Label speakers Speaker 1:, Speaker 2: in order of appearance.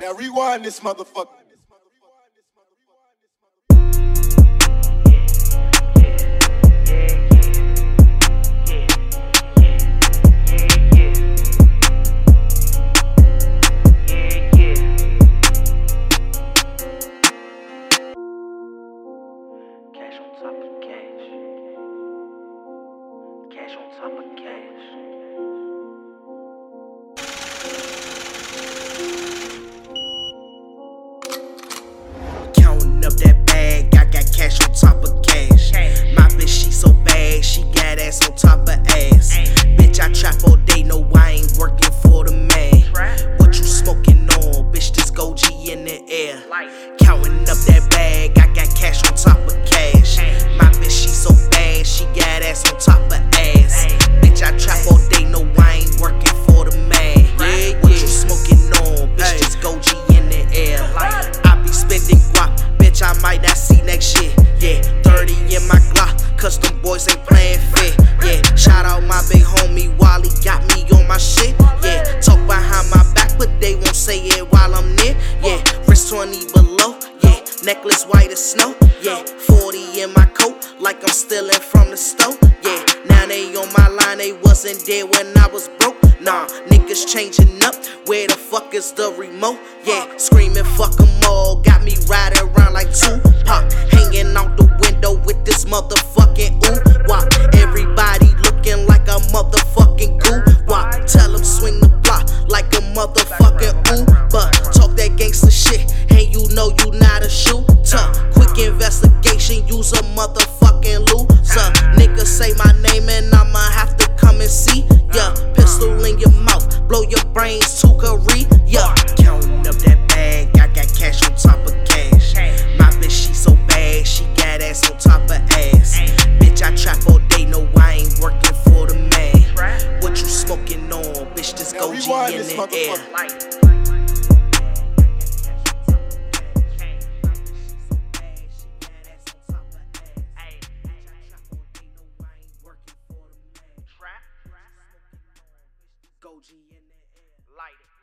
Speaker 1: Now rewind this motherfucker.
Speaker 2: Cash on top of cash.
Speaker 3: Up that bag, I got cash on top of cash. My bitch, she so bad, she got ass on top of ass. Bitch, I trap all day, no, I ain't working for the man. What you smoking on, bitch? This Goji in the air. Counting up that bag, I got cash on top of cash. My bitch, she so bad, cause them boys ain't playing fair. Yeah, shout out my big homie Wally, got me on my shit. Yeah, talk behind my back, but they won't say it while I'm near. Yeah, wrist 20 below. Yeah, necklace white as snow. Yeah, 40 in my coat, like I'm stealing from the store. Yeah, now they on my line, they wasn't there when I was broke. Nah, niggas changing up. Where the fuck is the remote? Yeah, screaming fuck 'em all. Got me riding around like Tupac. Hanging out the window with this motherfucking a motherfucking loser. Nigga say my name and I'ma have to come and see ya. Pistol in your mouth, blow your brains to Korea. Counting up that bag, I got cash on top of cash. My bitch, she so bad, she got ass on top of ass. Bitch, I trap all day, no, I ain't working for the man. What you smoking on, bitch?
Speaker 1: Now
Speaker 3: go G in the air.
Speaker 1: Motherfucker.